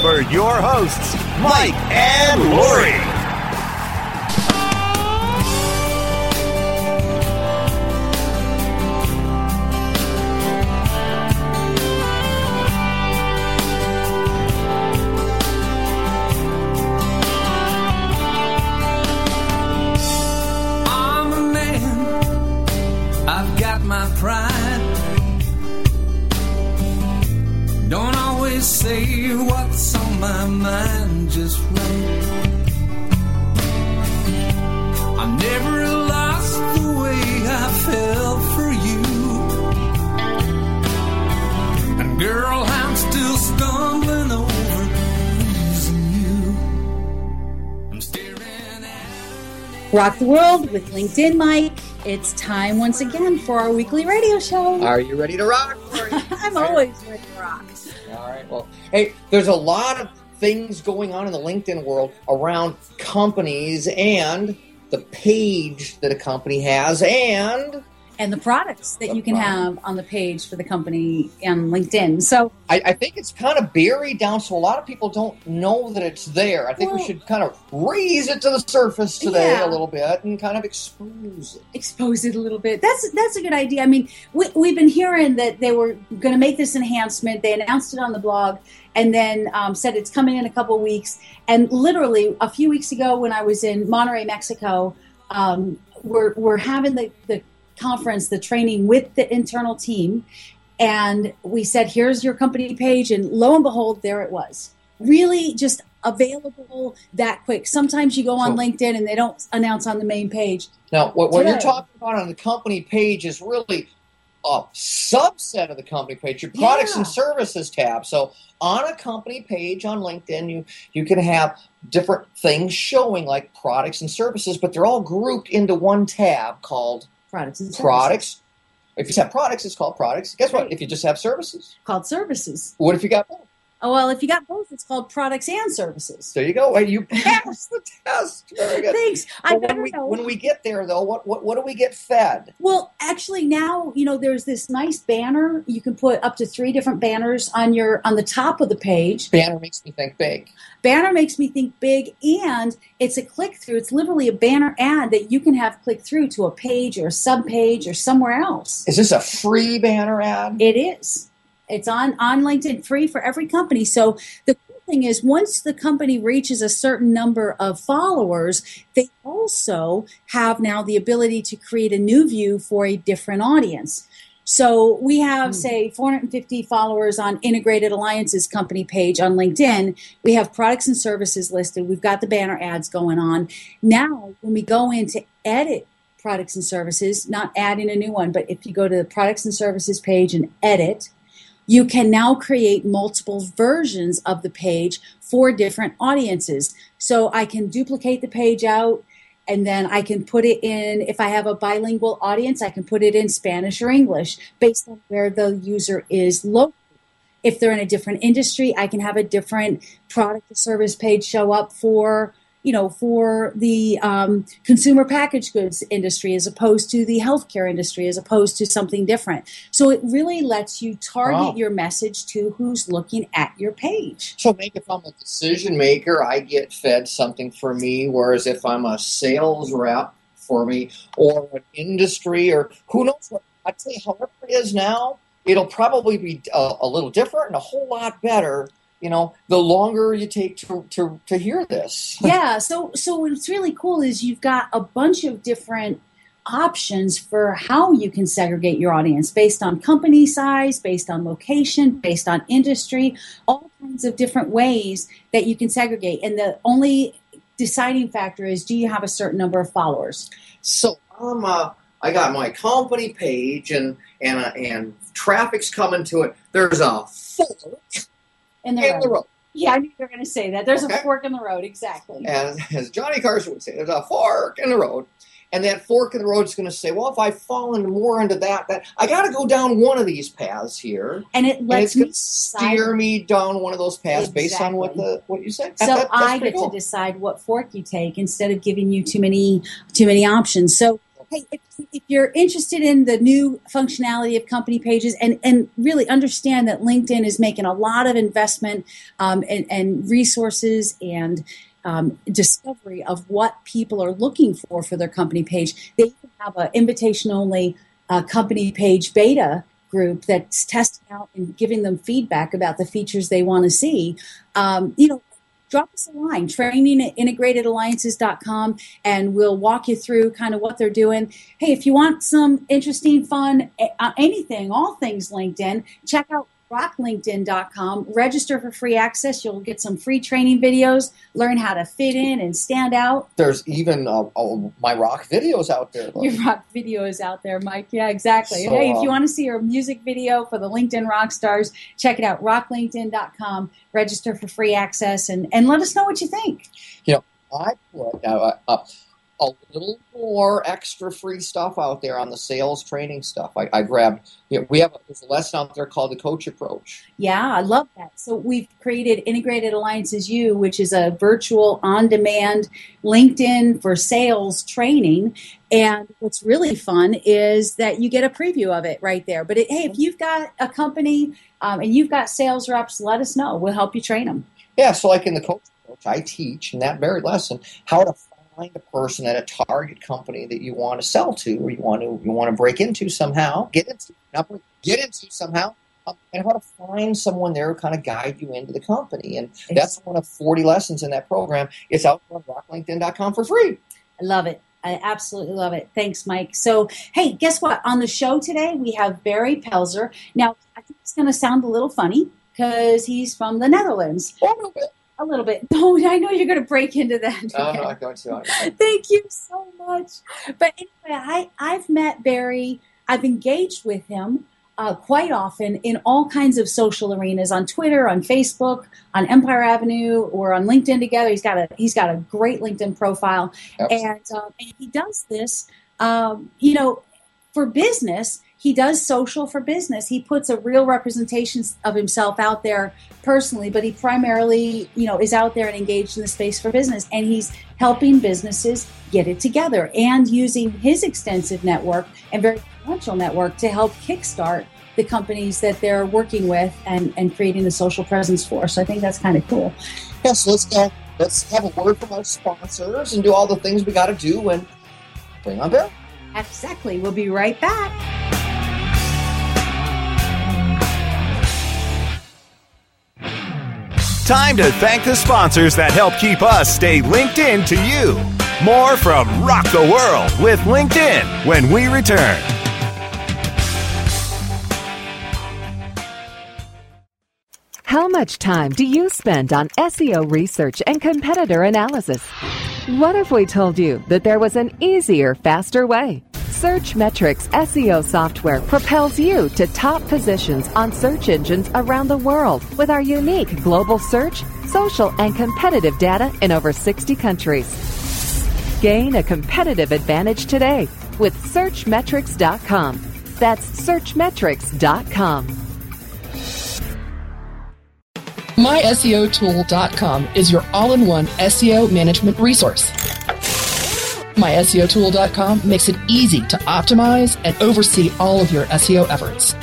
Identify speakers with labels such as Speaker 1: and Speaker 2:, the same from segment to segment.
Speaker 1: for your hosts, Mike and Lori.
Speaker 2: Rock the World with LinkedIn Mike. It's time once again for our weekly radio show.
Speaker 3: Are you ready to rock?
Speaker 2: I'm always ready to rock.
Speaker 3: All right. Well, hey, there's a lot of things going on in the LinkedIn world around companies and the page that a company has and
Speaker 2: And the products that
Speaker 3: The
Speaker 2: you can
Speaker 3: product.
Speaker 2: have on the page for the company and LinkedIn. So,
Speaker 3: I, I think it's kind of buried down so a lot of people don't know that it's there. I think we should kind of raise it to the surface today
Speaker 2: Yeah.
Speaker 3: a little bit and kind of expose it.
Speaker 2: expose it a little bit. That's that's a good idea. I mean, we, we've been hearing that they were going to make this enhancement. They announced it on the blog, and then um, said it's coming in a couple weeks. And literally a few weeks ago, when I was in Monterrey, Mexico, um, we're we're having the the conference, the training with the internal team, and we said, "Here's your company page," and lo and behold, there it was. Really, just available that quick. Sometimes you go on
Speaker 3: So-
Speaker 2: LinkedIn and they don't announce on the main page.
Speaker 3: Now, what, what you're talking about on the company page is really a subset of the company page, your products and services tab. So, on a company page on LinkedIn, you you can have different things showing like products and services, but they're all grouped into one tab called
Speaker 2: products and services.
Speaker 3: products. If you just have products, it's called products. Guess what? If you just have services,
Speaker 2: called services.
Speaker 3: what if you got both?
Speaker 2: Oh well, if you got both, it's called products and services.
Speaker 3: There you go. Hey, You passed the test. Very good.
Speaker 2: Thanks. I
Speaker 3: when we,
Speaker 2: know.
Speaker 3: when we get there, though, what, what what do we get fed?
Speaker 2: well, actually, now you know there's this nice banner. You can put up to three different banners on your on the top of the page.
Speaker 3: Banner makes me think big.
Speaker 2: Banner makes me think big, and it's a click through. It's literally a banner ad that you can have click through to a page or a sub page or somewhere else.
Speaker 3: Is this a free banner ad?
Speaker 2: It is. It's on on LinkedIn, free for every company. So the cool thing is, once the company reaches a certain number of followers, they also have now the ability to create a new view for a different audience. So we have, hmm. say, 450 followers on Integrated Alliances company page on LinkedIn. We have products and services listed. We've got the banner ads going on. Now, when we go in to edit products and services, not add in a new one, but if you go to the products and services page and edit, you can now create multiple versions of the page for different audiences. So I can duplicate the page out and then I can put it in, if I have a bilingual audience, I can put it in Spanish or English based on where the user is located. If they're in a different industry, I can have a different product or service page show up for you know, for the um, consumer packaged goods industry as opposed to the healthcare industry, as opposed to something different. So it really lets you target
Speaker 3: Wow.
Speaker 2: your message to who's looking at your page.
Speaker 3: So, make if I'm a decision maker, I get fed something for me. Whereas if I'm a sales rep for me, or an industry, or who knows what, I'd say, however it is now, it'll probably be a, a little different and a whole lot better you know the longer you take to to, to hear this.
Speaker 2: Yeah so so what's really cool is you've got a bunch of different options for how you can segregate your audience based on company size based on location based on industry all kinds of different ways that you can segregate. And the only deciding factor is do you have a certain number of followers?
Speaker 3: So um, uh, i got my company page and and uh, and traffic's coming to it. There's a fork
Speaker 2: in the,
Speaker 3: in
Speaker 2: road.
Speaker 3: the road
Speaker 2: Yeah, I knew you were going to say that. There's
Speaker 3: Okay.
Speaker 2: a fork in the road, exactly.
Speaker 3: And as Johnny Carson would say, there's a fork in the road. And that fork in the road is going to say, well, if I fall into more into that, that I got to go down one of these paths here.
Speaker 2: And it
Speaker 3: And
Speaker 2: lets
Speaker 3: it's
Speaker 2: me
Speaker 3: going to steer me down one of those paths based on what the what you said.
Speaker 2: So
Speaker 3: That-
Speaker 2: I get
Speaker 3: cool.
Speaker 2: to decide what fork you take instead of giving you too many too many options. So hey, if, if you're interested in the new functionality of company pages and and really understand that LinkedIn is making a lot of investment um, and, and resources and um, discovery of what people are looking for for their company page, they have an invitation only uh, company page beta group that's testing out and giving them feedback about the features they want to see. Um, you know, drop us a line, training at integratedalliances.com, and we'll walk you through kind of what they're doing. Hey, if you want some interesting, fun, uh, anything, all things LinkedIn, check out rocklinkedin.com. Register for free access. You'll get some free training videos, learn how to fit in and stand out.
Speaker 3: There's even uh, uh, my rock videos out there.
Speaker 2: Your rock videos out there, Mike. Yeah, exactly.
Speaker 3: So,
Speaker 2: hey, if you
Speaker 3: um,
Speaker 2: want to see our music video for the LinkedIn rock stars, check it out, rocklinkedin.com. Register for free access and, and let us know what you think.
Speaker 3: I put uh, uh, a little more extra free stuff out there on the sales training stuff. I, I grabbed. You know, we have a, there's a lesson out there called the Coach Approach.
Speaker 2: Yeah, I love that. So we've created Integrated Alliances U, which is a virtual on-demand LinkedIn for sales training. And what's really fun is that you get a preview of it right there. But it, hey, if you've got a company um, and you've got sales reps, let us know. We'll help you train them.
Speaker 3: Yeah, so like in the Coach Approach, I teach in that very lesson how to find a person at a target company that you want to sell to or you want to you want to break into somehow, get into get into somehow. um, And how to find someone there who kind of guide you into the company. And that's one of 40 lessons in that program. It's out on rocklinkedin.com for free.
Speaker 2: I love it. I absolutely love it. Thanks, Mike. So, hey, guess what? On the show today, we have Berrie Pelser. Now, I think it's going to sound a little funny because he's from the Netherlands.
Speaker 3: Oh,
Speaker 2: A little bit. No, I know you're going to break into that.
Speaker 3: No, I'm not going to.
Speaker 2: Thank you so much. But anyway, I, I've met Berrie. I've engaged with him uh, quite often in all kinds of social arenas on Twitter, on Facebook, on Empire Avenue, or on LinkedIn together. He's got a he's got a great LinkedIn profile, and, um, and he does this. Um, you know, for business, he does social for business. He puts a real representation of himself out there personally, but he primarily, you know, is out there and engaged in the space for business. And he's helping businesses get it together and using his extensive network and very influential network to help kickstart the companies that they're working with and, and creating the social presence for. So I think that's kind of cool.
Speaker 3: Yeah, so let's go. Let's have a word from our sponsors and do all the things we got to do and bring on Bill.
Speaker 2: Exactly. We'll be right back.
Speaker 1: Time to thank the sponsors that help keep us stay linked in to you. More from Rock the World with LinkedIn when we return.
Speaker 4: How much time do you spend on SEO research and competitor analysis? What if we told you that there was an easier, faster way? Searchmetrics SEO software propels you to top positions on search engines around the world with our unique global search, social, and competitive data in over 60 countries. Gain a competitive advantage today with Searchmetrics.com. That's Searchmetrics.com.
Speaker 5: MySEOtool.com is your all in one SEO management resource. MySEOtool.com makes it easy to optimize and oversee all of your SEO efforts.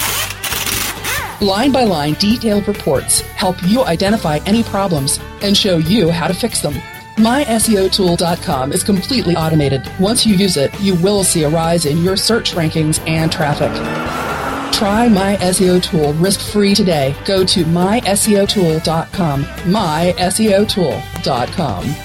Speaker 5: Line by line, detailed reports help you identify any problems and show you how to fix them. MySEOtool.com is completely automated. Once you use it, you will see a rise in your search rankings and traffic. Try My SEO Tool risk-free today. Go to myseotool.com. myseotool.com.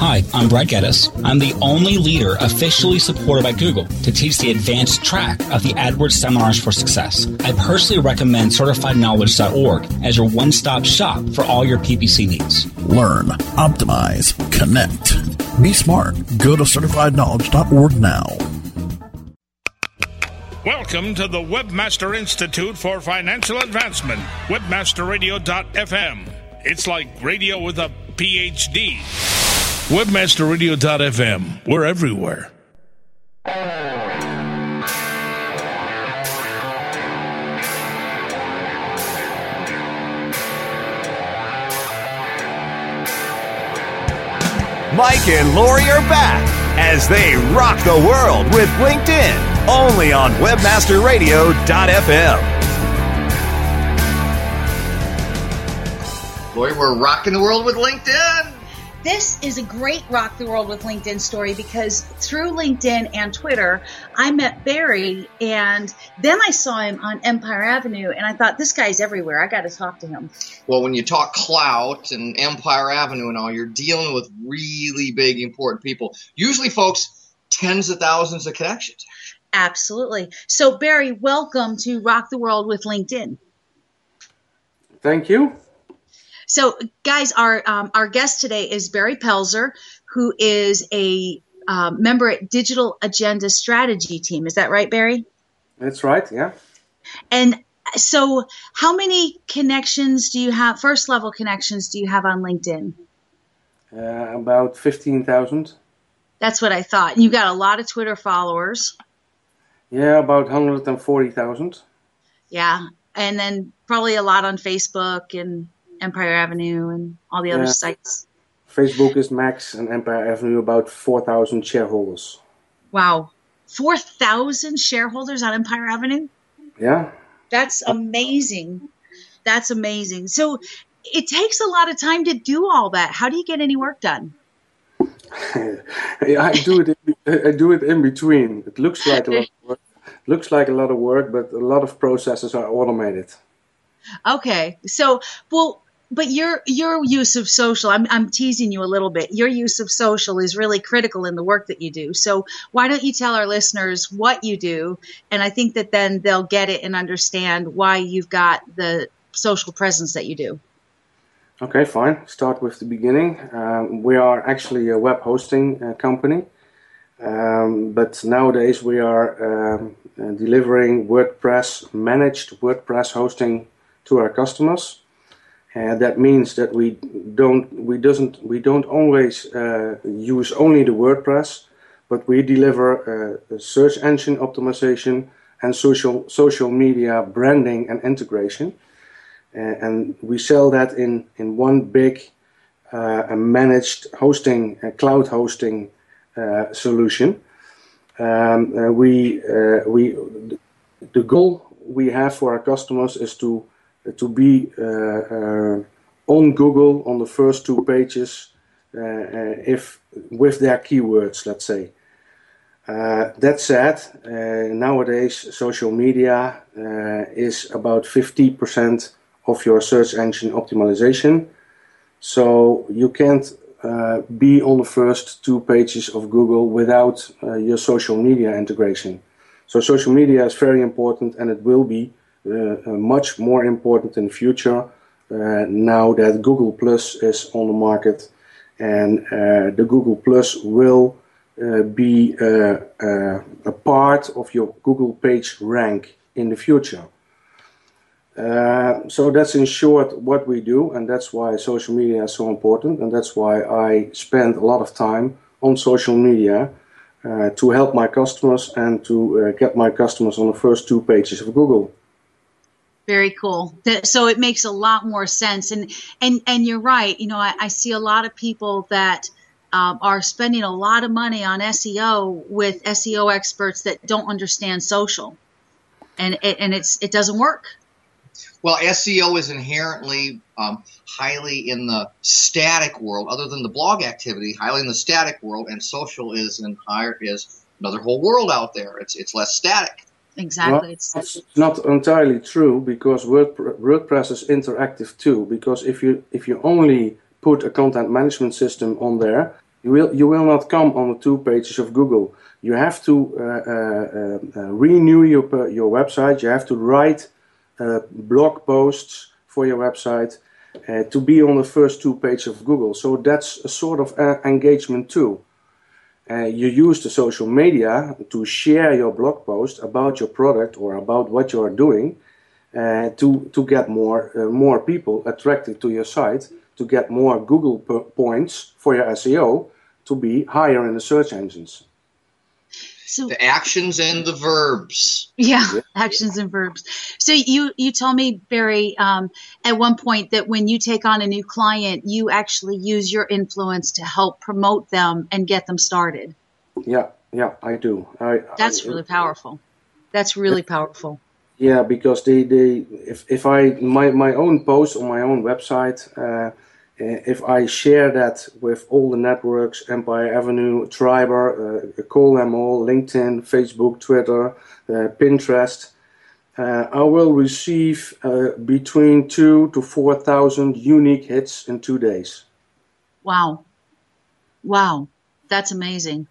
Speaker 6: Hi, I'm Brad Geddes. I'm the only leader officially supported by Google to teach the advanced track of the AdWords Seminars for Success. I personally recommend CertifiedKnowledge.org as your one stop shop for all your PPC needs.
Speaker 7: Learn, optimize, connect. Be smart. Go to CertifiedKnowledge.org now.
Speaker 8: Welcome to the Webmaster Institute for Financial Advancement, webmasterradio.fm. It's like radio with a PhD. Webmasterradio.fm. We're everywhere.
Speaker 1: Mike and Lori are back as they rock the world with LinkedIn, only on webmasterradio.fm.
Speaker 3: Lori, we're rocking the world with LinkedIn.
Speaker 2: This is a great Rock the World with LinkedIn story because through LinkedIn and Twitter, I met Berrie and then I saw him on Empire Avenue and I thought, this guy's everywhere. I got to talk to him.
Speaker 3: Well, when you talk clout and Empire Avenue and all, you're dealing with really big, important people. Usually, folks, tens of thousands of connections.
Speaker 2: Absolutely. So, Berrie, welcome to Rock the World with LinkedIn.
Speaker 9: Thank you.
Speaker 2: So, guys, our um, our guest today is Berrie Pelser, who is a um, member at Digital Agenda Strategy Team. Is that right, Berrie?
Speaker 9: That's right. Yeah.
Speaker 2: And so, how many connections do you have? First level connections do you have on LinkedIn?
Speaker 9: Uh, about fifteen thousand.
Speaker 2: That's what I thought. You got a lot of Twitter followers.
Speaker 9: Yeah, about hundred and forty thousand.
Speaker 2: Yeah, and then probably a lot on Facebook and Empire Avenue and all the other sites.
Speaker 9: Facebook is max and Empire Avenue about four thousand shareholders.
Speaker 2: Wow. 4,000 shareholders on Empire Avenue?
Speaker 9: Yeah.
Speaker 2: That's amazing. That's amazing. So it takes a lot of time to do all that. How do you get any work done?
Speaker 9: I do it. In, I do it in between. It looks like a lot. Of work. Looks like a lot of work, but a lot of processes are automated.
Speaker 2: Okay. So, well, but your your use of social, I'm I'm teasing you a little bit. Your use of social is really critical in the work that you do. So, why don't you tell our listeners what you do? And I think that then they'll get it and understand why you've got the social presence that you do.
Speaker 9: Okay, fine. Start with the beginning. Um, we are actually a web hosting uh, company, um, but nowadays we are um, delivering WordPress, managed WordPress hosting to our customers. And that means that we don't we doesn't we don't always uh, use only the WordPress, but we deliver uh, search engine optimization and social social media branding and integration. Uh, and we sell that in, in one big uh, managed hosting, uh, cloud hosting uh, solution. Um, uh, we, uh, we, the goal we have for our customers is to, to be on Google on the first two pages if, with their keywords, let's say. Uh, that said, uh, nowadays social media uh, is about 50% of your search engine optimization. So you can't uh, be on the first two pages of Google without uh, your social media integration. So social media is very important and it will be uh, uh, much more important in the future uh, now that Google Plus is on the market and uh, the Google Plus will uh, be uh, uh, a part of your Google page rank in the future. Uh, so that's in short what we do, and that's why social media is so important, and that's why I spend a lot of time on social media uh, to help my customers and to uh, get my customers on the first two pages of Google.
Speaker 2: Very cool. So it makes a lot more sense. And and and you're right. You know, I, I see a lot of people that um, are spending a lot of money on SEO with SEO experts that don't understand social, and it, and it's it doesn't work.
Speaker 3: Well, SEO is inherently um, highly in the static world, other than the blog activity, highly in the static world, and social is in higher is another whole world out there. It's it's less static.
Speaker 2: Exactly.
Speaker 9: Well, it's not entirely true because WordPress is interactive too. Because if you if you only put a content management system on there, you will you will not come on the two pages of Google. You have to uh, uh, uh, renew your your website. You have to write uh, blog posts for your website uh, to be on the first two pages of Google. So that's a sort of uh, engagement too. Uh, you use the social media to share your blog post about your product or about what you are doing uh, to, to get more, uh, more people attracted to your site, to get more Google points for your SEO to be higher in the search engines.
Speaker 3: So, the actions and the verbs.
Speaker 2: Yeah, yeah, actions and verbs. So you you told me Berrie um, at one point that when you take on a new client, you actually use your influence to help promote them and get them started.
Speaker 9: Yeah, yeah, I do. I,
Speaker 2: That's
Speaker 9: I,
Speaker 2: really powerful. That's really powerful.
Speaker 9: Yeah, because they, they if, if I my, my own post on my own website. Uh, if I share that with all the networks, Empire Avenue, Triberr, uh, call them all, LinkedIn, Facebook, Twitter, uh, Pinterest, uh, I will receive uh, between two to four thousand unique hits in two days.
Speaker 2: Wow, wow, that's amazing.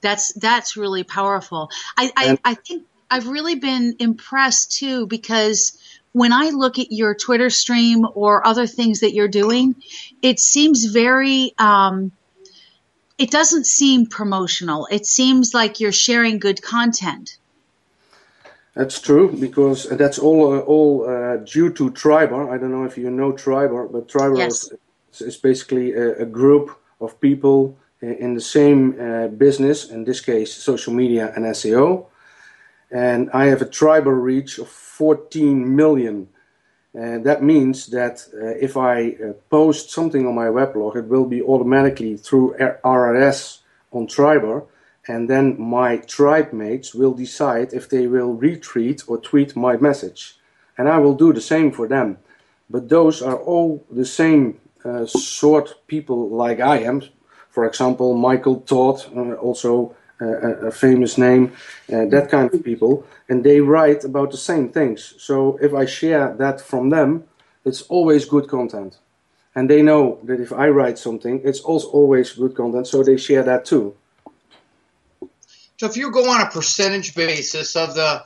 Speaker 2: That's that's really powerful. I I, I think I've really been impressed too because when I look at your Twitter stream or other things that you're doing, it seems very, um, it doesn't seem promotional. It seems like you're sharing good content.
Speaker 9: That's true because that's all uh, all uh, due to Triberr. I don't know if you know Triberr, but Triberr yes. is, is, basically a, a, group of people in the same uh, business, in this case, social media and SEO. And I have a Triberr reach of 14 million. And that means that uh, if I uh, post something on my weblog, it will be automatically through RSS on Triberr, and then my tribe mates will decide if they will retweet or tweet my message. And I will do the same for them. But those are all the same uh, sort people like I am. For example, Michael Todd, uh, also a, famous name, uh, that kind of people, and they write about the same things. So if I share that from them, it's always good content. And they know that if I write something, it's also always good content, so they share that too.
Speaker 3: So if you go on a percentage basis of the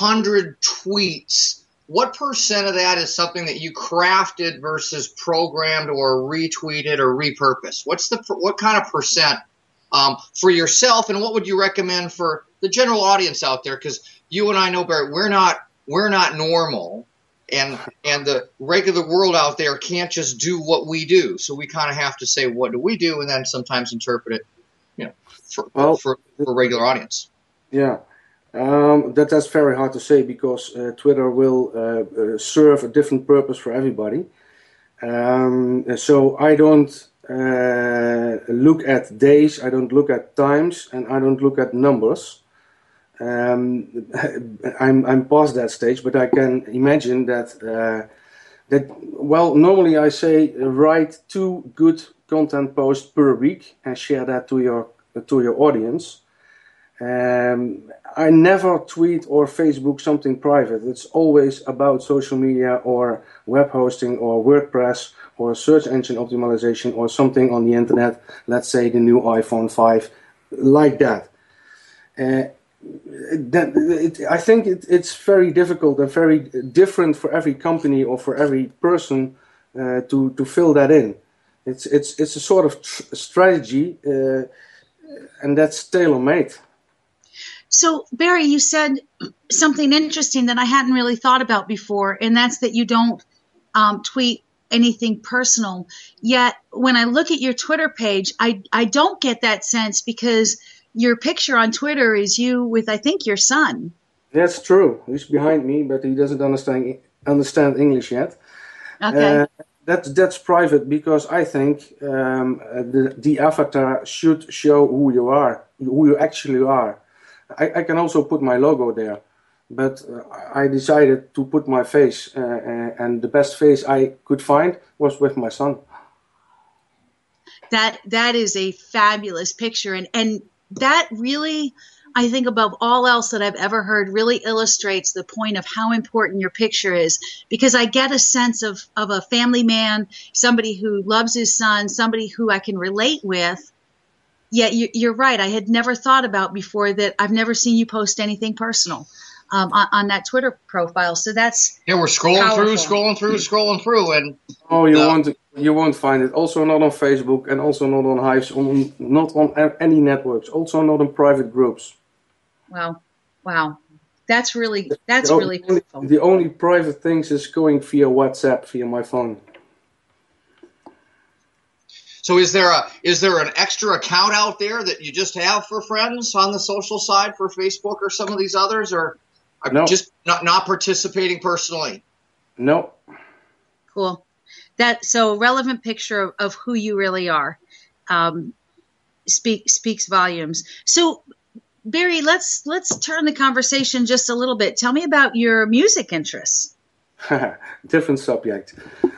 Speaker 3: 100 tweets, what percent of that is something that you crafted versus programmed or retweeted or repurposed? What's the what kind of percent um, for yourself, and what would you recommend for the general audience out there? Because you and I know, Berrie, we're not we're not normal, and and the regular world out there can't just do what we do. So we kind of have to say, what do we do, and then sometimes interpret it, you know, for well, for, for regular audience.
Speaker 9: Yeah. Um, that that's very hard to say because uh, Twitter will uh, uh, serve a different purpose for everybody. Um, so I don't uh, look at days, I don't look at times, and I don't look at numbers. Um, I'm, I'm past that stage, but I can imagine that uh, that well, normally I say write two good content posts per week and share that to your to your audience. Um, I never tweet or Facebook something private. It's always about social media or web hosting or WordPress or a search engine optimization or something on the internet, let's say the new iPhone 5, like that. Uh, that it, I think it, it's very difficult and very different for every company or for every person uh, to to fill that in. It's it's it's a sort of tr- strategy, uh, and that's tailor made.
Speaker 2: So Berrie, you said something interesting that I hadn't really thought about before, and that's that you don't um, tweet anything personal. Yet when I look at your Twitter page, I, I don't get that sense because your picture on Twitter is you with, I think, your son.
Speaker 9: That's true. He's behind me, but he doesn't understand understand English yet.
Speaker 2: Okay.
Speaker 9: Uh, that's that's private because I think um, the the avatar should show who you are, who you actually are. I, I can also put my logo there, but uh, I decided to put my face, uh, uh, and the best face I could find was with my son.
Speaker 2: that that is a fabulous picture and and that really I think above all else that I've ever heard really illustrates the point of how important your picture is because I get a sense of of a family man, somebody who loves his son, somebody who I can relate with. Yet you're right. I had never thought about before that. I've never seen you post anything personal um, on, on that Twitter profile. So that's
Speaker 3: Yeah, we're scrolling through, scrolling through, scrolling through, and
Speaker 9: Oh, you
Speaker 3: No.
Speaker 9: won't you won't find it. Also not on Facebook and also not on Hyves, on not on any networks. Also not in private groups.
Speaker 2: wow, wow. That's really that's
Speaker 9: the,
Speaker 2: really
Speaker 9: only,
Speaker 2: powerful.
Speaker 9: the only private things is going via WhatsApp via my phone.
Speaker 3: so is there a is there an extra account out there that you just have for friends on the social side for Facebook or some of these others, or are
Speaker 9: No.
Speaker 3: just not not participating personally?
Speaker 9: No,
Speaker 2: Cool. That so relevant picture of, of who you really are um, speak speaks volumes. So Berrie, let's let's turn the conversation just a little bit. Tell me about your music interests.
Speaker 9: different subject.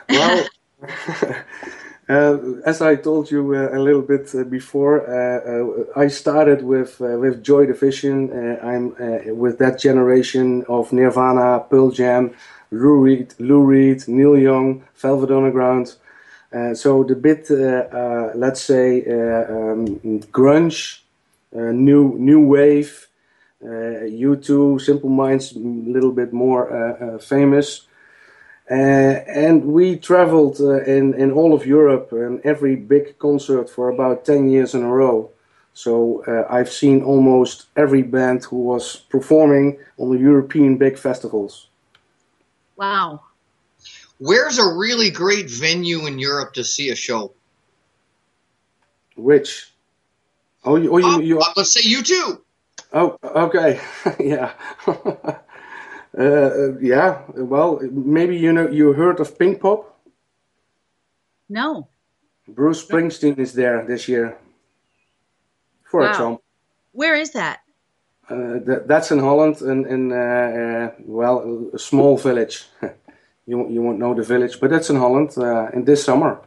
Speaker 9: Well, uh, as I told you uh, a little bit uh, before, uh, uh, I started with uh, with Joy Division. I'm with that generation of Nirvana, Pearl Jam, Lou Reed, Lou Reed, Neil Young, Velvet Underground. So the bit, let's say, um, grunge, new new wave, uh, U2, Simple Minds, a little bit more famous. Uh, and we traveled uh, in, in all of Europe and every big concert for about 10 years in a row. So uh, I've seen almost every band who was performing on the European big festivals.
Speaker 2: Wow.
Speaker 3: Where's a really great venue in Europe to see a show?
Speaker 9: Which? Oh, you, oh, you, you
Speaker 3: Uh, let's say you too.
Speaker 9: Oh, okay, yeah, uh, yeah. Well, maybe you know you heard of Pinkpop.
Speaker 2: No.
Speaker 9: Bruce Springsteen is there this year, for
Speaker 2: Wow.
Speaker 9: example.
Speaker 2: Where is that?
Speaker 9: Uh, that, that's in Holland, in, in uh, uh, well, a small village. you won't- you won't know the village, but that's in Holland uh, in this summer.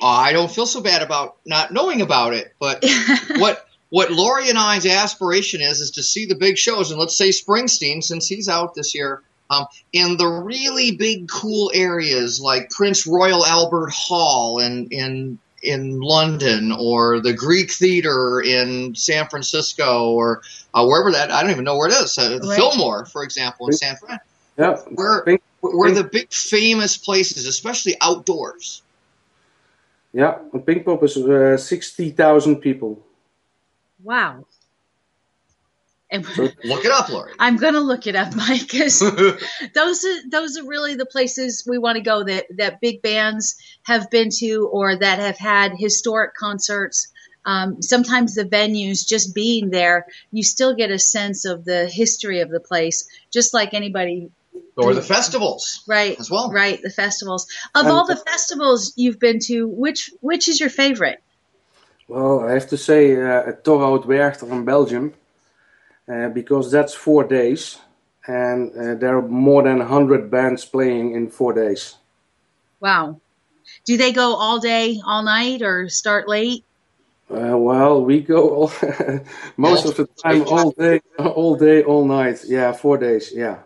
Speaker 3: Uh, I don't feel so bad about not knowing about it, but what what Lori and I's aspiration is is to see the big shows, and let's say Springsteen, since he's out this year, um, in the really big, cool areas like Prince Royal Albert Hall in in in London, or the Greek Theater in San Francisco, or uh, wherever that I don't even know where it is, uh, the
Speaker 9: Right.
Speaker 3: Fillmore, for example, in San Fran.
Speaker 9: Yeah,
Speaker 3: Where where the big famous places, especially outdoors.
Speaker 9: yeah. and Pinkpop is uh, sixty thousand people.
Speaker 2: Wow. And
Speaker 3: Look it up, Lori.
Speaker 2: I'm gonna look it up, Mike, because those are those are really the places we want to go that that big bands have been to or that have had historic concerts. Um, sometimes the venues, just being there, you still get a sense of the history of the place, just like anybody.
Speaker 3: Or the festivals.
Speaker 2: Right.
Speaker 3: As well.
Speaker 2: Right. The festivals. Of
Speaker 9: And-
Speaker 2: all the festivals you've been to, which which is your favorite?
Speaker 9: Well, I have to say uh, Torhout Werchter in Belgium, uh, because that's four days, and uh, there are more than 100 bands playing in four days.
Speaker 2: Wow. Do they go all day, all night, or start late?
Speaker 9: Uh, well, we go all, most of the time all day, all day, all night. Yeah, four days. Yeah.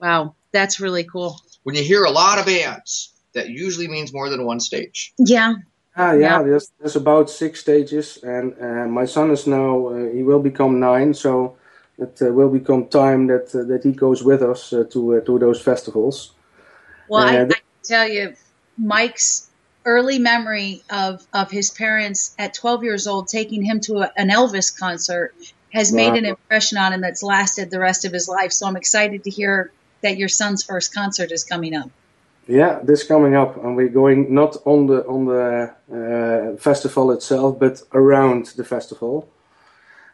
Speaker 2: Wow, that's really cool.
Speaker 3: When you hear a lot of bands, that usually means more than one stage.
Speaker 2: Yeah.
Speaker 9: Ah, yeah,
Speaker 2: Yeah.
Speaker 9: There's, there's about six stages, and uh, my son is now uh, he will become nine, so it uh, will become time that uh, that he goes with us uh, to uh, to those festivals.
Speaker 2: Well, I, I can tell you, Mike's early memory of, of his parents at 12 years old taking him to a, an Elvis concert has made an impression on him that's lasted the rest of his life. So I'm excited to hear that your son's first concert is coming up.
Speaker 9: Yeah, this coming up, and we're going not on the on the uh, festival itself, but around the festival.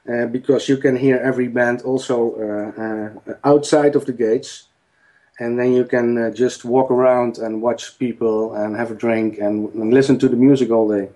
Speaker 9: uh, because you can hear every band also uh, uh, outside of the gates. And then you can uh, just walk around and watch people and have a drink and, and listen to the music all day.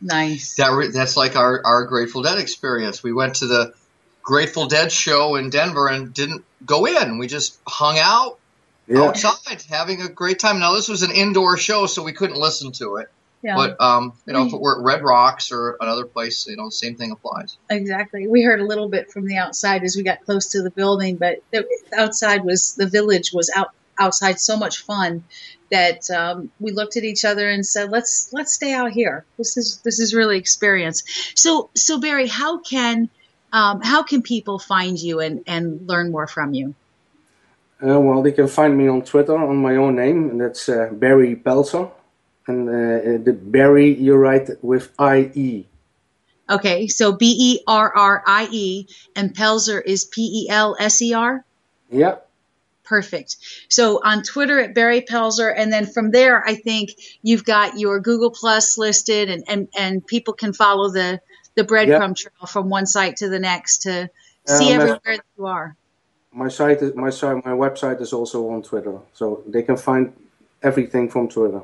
Speaker 2: Nice.
Speaker 3: That re- that's like our, our Grateful Dead experience. We went to the Grateful Dead show in Denver and didn't go in. We just hung out
Speaker 9: Yeah.
Speaker 3: outside, having a great time. Now this was an indoor show, so we couldn't listen to it.
Speaker 2: Yeah.
Speaker 3: But um, you know, if it were at Red Rocks or another place, you know, the same thing applies.
Speaker 2: Exactly. We heard a little bit from the outside as we got close to the building, but the outside was the village was out outside so much fun that um, we looked at each other and said, "Let's let's stay out here. This is this is really experience." So so Berrie, how can um, how can people find you and and learn more from you?
Speaker 9: Uh, well, they can find me on Twitter on my own name, and that's uh, Berrie Pelser. And uh, uh, the Berrie you write with I E.
Speaker 2: Okay, so B E R R I E and Pelser is P E L S E R.
Speaker 9: Yeah.
Speaker 2: Perfect. So on Twitter at Berrie Pelser, and then from there, I think you've got your Google Plus listed, and and, and people can follow the the breadcrumb trail from one site to the next to see
Speaker 9: Um,
Speaker 2: everywhere that you are.
Speaker 9: My site, is, my site, my website is also on Twitter, so they can find everything from Twitter.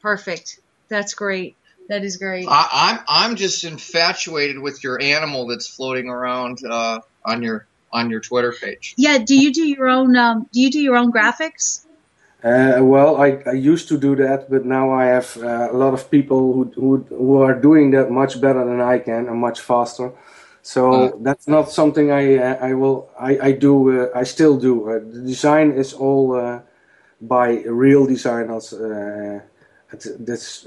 Speaker 2: Perfect. That's great. That is great.
Speaker 3: I, I'm I'm just infatuated with your animal that's floating around uh, on your on your Twitter page.
Speaker 2: Yeah. Do you do your own? Um, do you do your own graphics?
Speaker 9: Uh, well, I, I used to do that, but now I have uh, a lot of people who, who who are doing that much better than I can and much faster. So that's not something I uh, I will I I do uh, I still do. Uh, the design is all uh, by real designers. Uh, it's- that's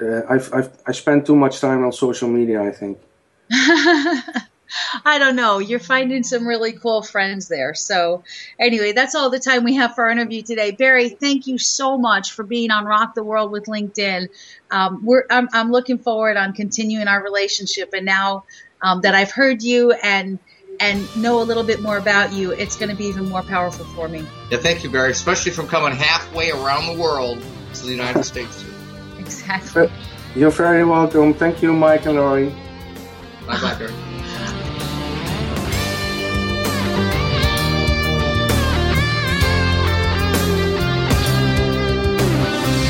Speaker 9: uh, I've, I've I spend too much time on social media. I think.
Speaker 2: I don't know. You're finding some really cool friends there. So, anyway, that's all the time we have for our interview today. Berrie, thank you so much for being on Rock the World with LinkedIn. Um, we're, I'm, I'm looking forward on continuing our relationship. And now um, that I've heard you and and know a little bit more about you, it's going to be even more powerful for me.
Speaker 3: Yeah, thank you, Berrie, especially from coming halfway around the world to the United States.
Speaker 2: Exactly.
Speaker 9: You're very welcome. Thank you, Mike and Lori.
Speaker 3: Bye, bye, Berrie.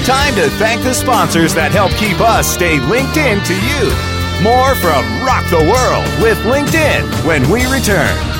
Speaker 1: Time to thank the sponsors that help keep us stay linked in to you. More from Rock the World with LinkedIn when we return.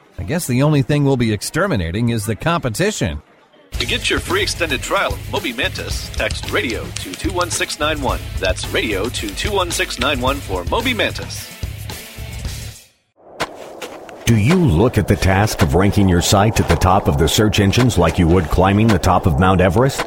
Speaker 10: I guess the only thing we'll be exterminating is the competition.
Speaker 11: To get your free extended trial of Moby Mantis, text radio to 21691. That's radio to 21691 for Moby Mantis.
Speaker 12: Do you look at the task of ranking your site at the top of the search engines like you would climbing the top of Mount Everest?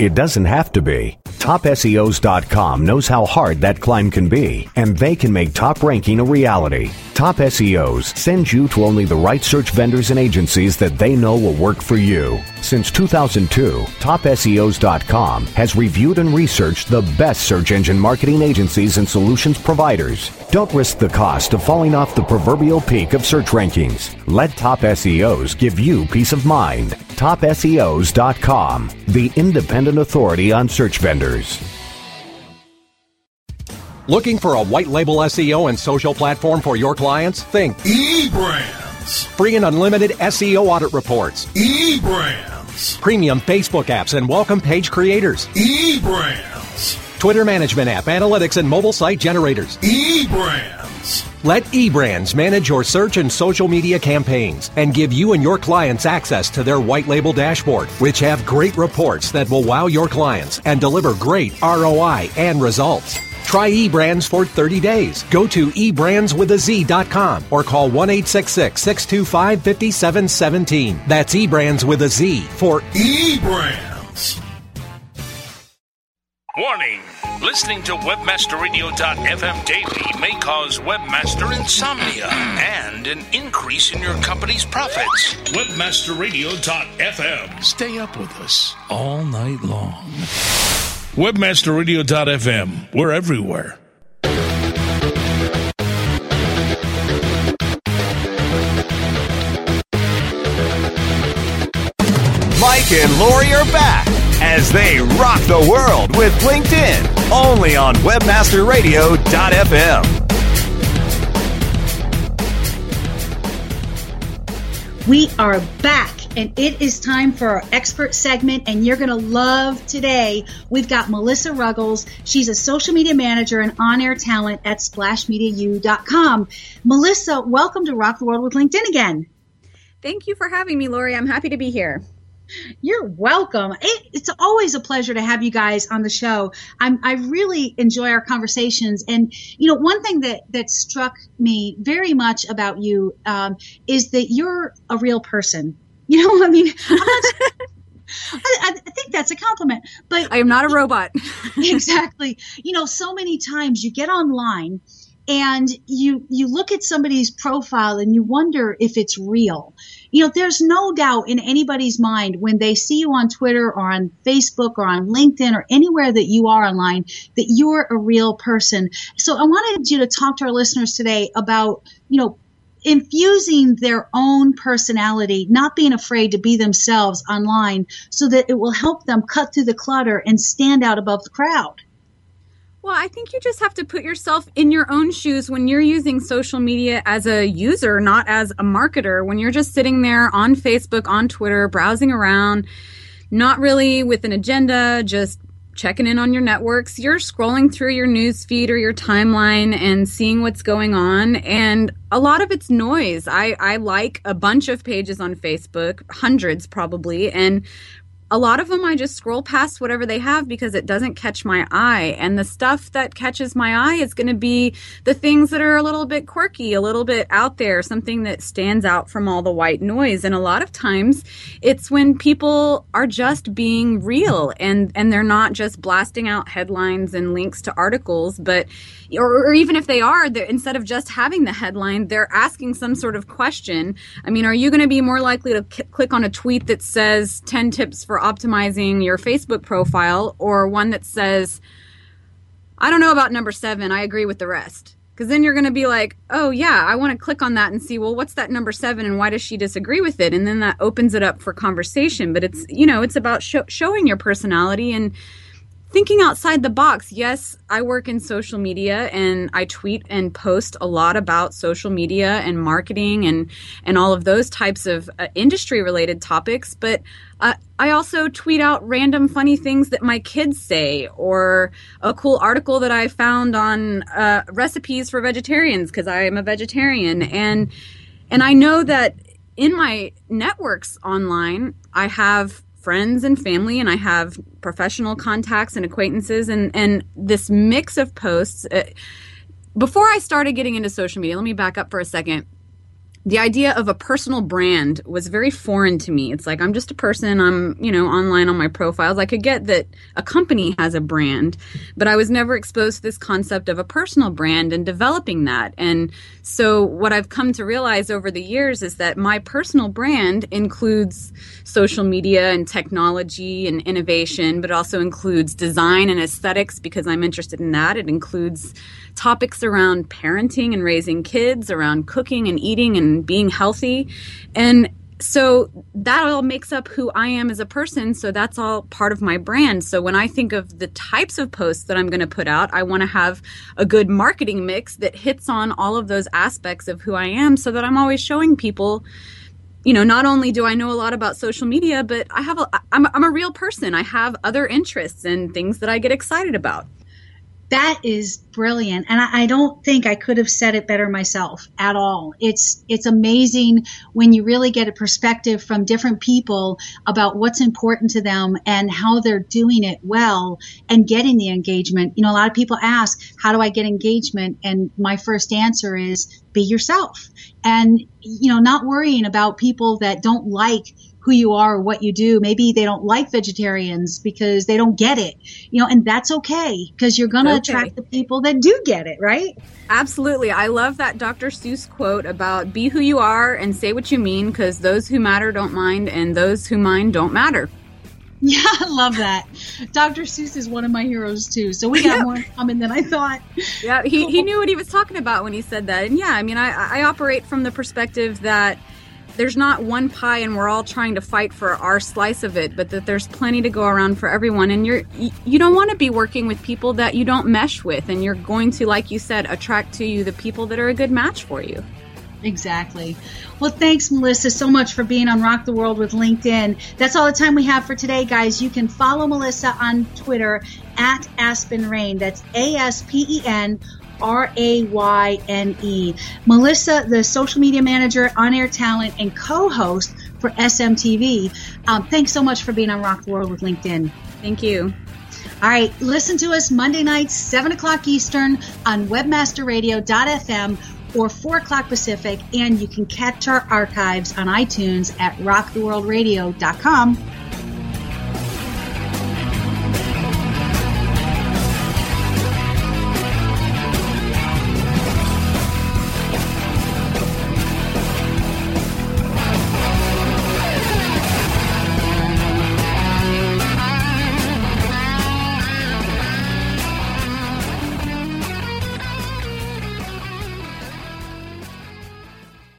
Speaker 12: It doesn't have to be. TopSEOs.com knows how hard that climb can be, and they can make top ranking a reality. Top SEOs sends you to only the right search vendors and agencies that they know will work for you. Since 2002, TopSEOs.com has reviewed and researched the best search engine marketing agencies and solutions providers. Don't risk the cost of falling off the proverbial peak of search rankings. Let Top SEOs give you peace of mind. TopSEOs.com, the independent authority on search vendors.
Speaker 13: Looking for a white label SEO and social platform for your clients? Think
Speaker 7: eBrands.
Speaker 13: free and unlimited SEO audit reports,
Speaker 7: eBrands.
Speaker 13: premium Facebook apps and welcome page creators,
Speaker 7: eBrands.
Speaker 13: Twitter management app analytics and mobile site generators.
Speaker 7: eBrands.
Speaker 13: Let eBrands manage your search and social media campaigns and give you and your clients access to their white label dashboard, which have great reports that will wow your clients and deliver great ROI and results. Try eBrands for 30 days. Go to eBrandsWithAZ.com or call 1 625 5717. That's eBrands with a Z for
Speaker 7: eBrands.
Speaker 8: Warning listening to WebmasterRadio.fm daily may cause webmaster insomnia and an increase in your company's profits. WebmasterRadio.fm. Stay up with us all night long. WebmasterRadio.fm. We're everywhere.
Speaker 1: Mike and Lori are back as they rock the world with LinkedIn only on webmasterradio.fm.
Speaker 2: We are back and it is time for our expert segment and you're going to love today. We've got Melissa Ruggles. She's a social media manager and on-air talent at splashmediau.com. Melissa, welcome to Rock the World with LinkedIn again.
Speaker 14: Thank you for having me, Lori. I'm happy to be here.
Speaker 2: You're welcome. It, it's always a pleasure to have you guys on the show. I'm, I really enjoy our conversations. And, you know, one thing that, that struck me very much about you um, is that you're a real person. You know, I mean, I, I, think that's a compliment. But
Speaker 14: I am not a robot.
Speaker 2: exactly. You know, so many times you get online and you you look at somebody's profile and you wonder if it's real you know, there's no doubt in anybody's mind when they see you on Twitter or on Facebook or on LinkedIn or anywhere that you are online that you're a real person. So I wanted you to talk to our listeners today about, you know, infusing their own personality, not being afraid to be themselves online so that it will help them cut through the clutter and stand out above the crowd.
Speaker 14: Well, I think you just have to put yourself in your own shoes when you're using social media as a user, not as a marketer. When you're just sitting there on Facebook, on Twitter, browsing around, not really with an agenda, just checking in on your networks, you're scrolling through your news feed or your timeline and seeing what's going on. And a lot of it's noise. I, I like a bunch of pages on Facebook, hundreds probably, and a lot of them I just scroll past whatever they have because it doesn't catch my eye. And the stuff that catches my eye is going to be the things that are a little bit quirky, a little bit out there, something that stands out from all the white noise. And a lot of times it's when people are just being real and, and they're not just blasting out headlines and links to articles, but or, or even if they are, instead of just having the headline, they're asking some sort of question. I mean, are you going to be more likely to c- click on a tweet that says 10 tips for optimizing your Facebook profile or one that says, I don't know about number seven, I agree with the rest? Because then you're going to be like, oh, yeah, I want to click on that and see, well, what's that number seven and why does she disagree with it? And then that opens it up for conversation. But it's, you know, it's about sh- showing your personality and thinking outside the box. Yes, I work in social media and I tweet and post a lot about social media and marketing and and all of those types of uh, industry related topics, but uh, I also tweet out random funny things that my kids say or a cool article that I found on uh, recipes for vegetarians because I am a vegetarian and and I know that in my networks online I have friends and family and I have professional contacts and acquaintances and and this mix of posts uh, before I started getting into social media let me back up for a second the idea of a personal brand was very foreign to me. It's like I'm just a person, I'm, you know, online on my profiles. I could get that a company has a brand, but I was never exposed to this concept of a personal brand and developing that. And so what I've come to realize over the years is that my personal brand includes social media and technology and innovation, but also includes design and aesthetics because I'm interested in that. It includes topics around parenting and raising kids, around cooking and eating and being healthy. And so that all makes up who I am as a person. So that's all part of my brand. So when I think of the types of posts that I'm going to put out, I want to have a good marketing mix that hits on all of those aspects of who I am so that I'm always showing people you know not only do i know a lot about social media but i have a i'm, I'm a real person i have other interests and things that i get excited about
Speaker 2: that is brilliant. And I, I, don't think i could have said it better myself at all. It's it's amazing when you really get a perspective from different people about what's important to them and how they're doing it well and getting the engagement. You know a lot of people ask how do i get engagement? And my first answer is be yourself. And you know not worrying about people that don't like who you are or what you do. Maybe they don't like vegetarians because they don't get it, you know, and that's okay because you're going to
Speaker 14: Okay.
Speaker 2: attract the people that do get it, right?
Speaker 14: Absolutely. I love that Dr. Seuss quote about be who you are and say what you mean because those who matter don't mind and those who mind don't matter.
Speaker 2: Yeah, I love that. Dr. Seuss is one of my heroes too. So we got more in common than I thought.
Speaker 14: Yeah, he, he knew what he was talking about when he said that. And yeah, I mean, I, I operate from the perspective that there's not one pie and we're all trying to fight for our slice of it, but that there's plenty to go around for everyone. And you're you- don't want to be working with people that you don't mesh with, and you're going to, like you said, attract to you the people that are a good match for you.
Speaker 2: Exactly. Well, thanks, Melissa, so much for being on Rock the World with LinkedIn. That's all the time we have for today, guys. You can follow Melissa on Twitter at Aspen Rayne. That's A S P E N R A Y N E. Melissa, the social media manager, on air talent, and co host for SMTV. Um, thanks so much for being on Rock the World with LinkedIn.
Speaker 14: Thank you.
Speaker 2: All right, listen to us Monday nights, 7 o'clock Eastern on webmasterradio.fm or 4 o'clock Pacific, and you can catch our archives on iTunes at rocktheworldradio.com.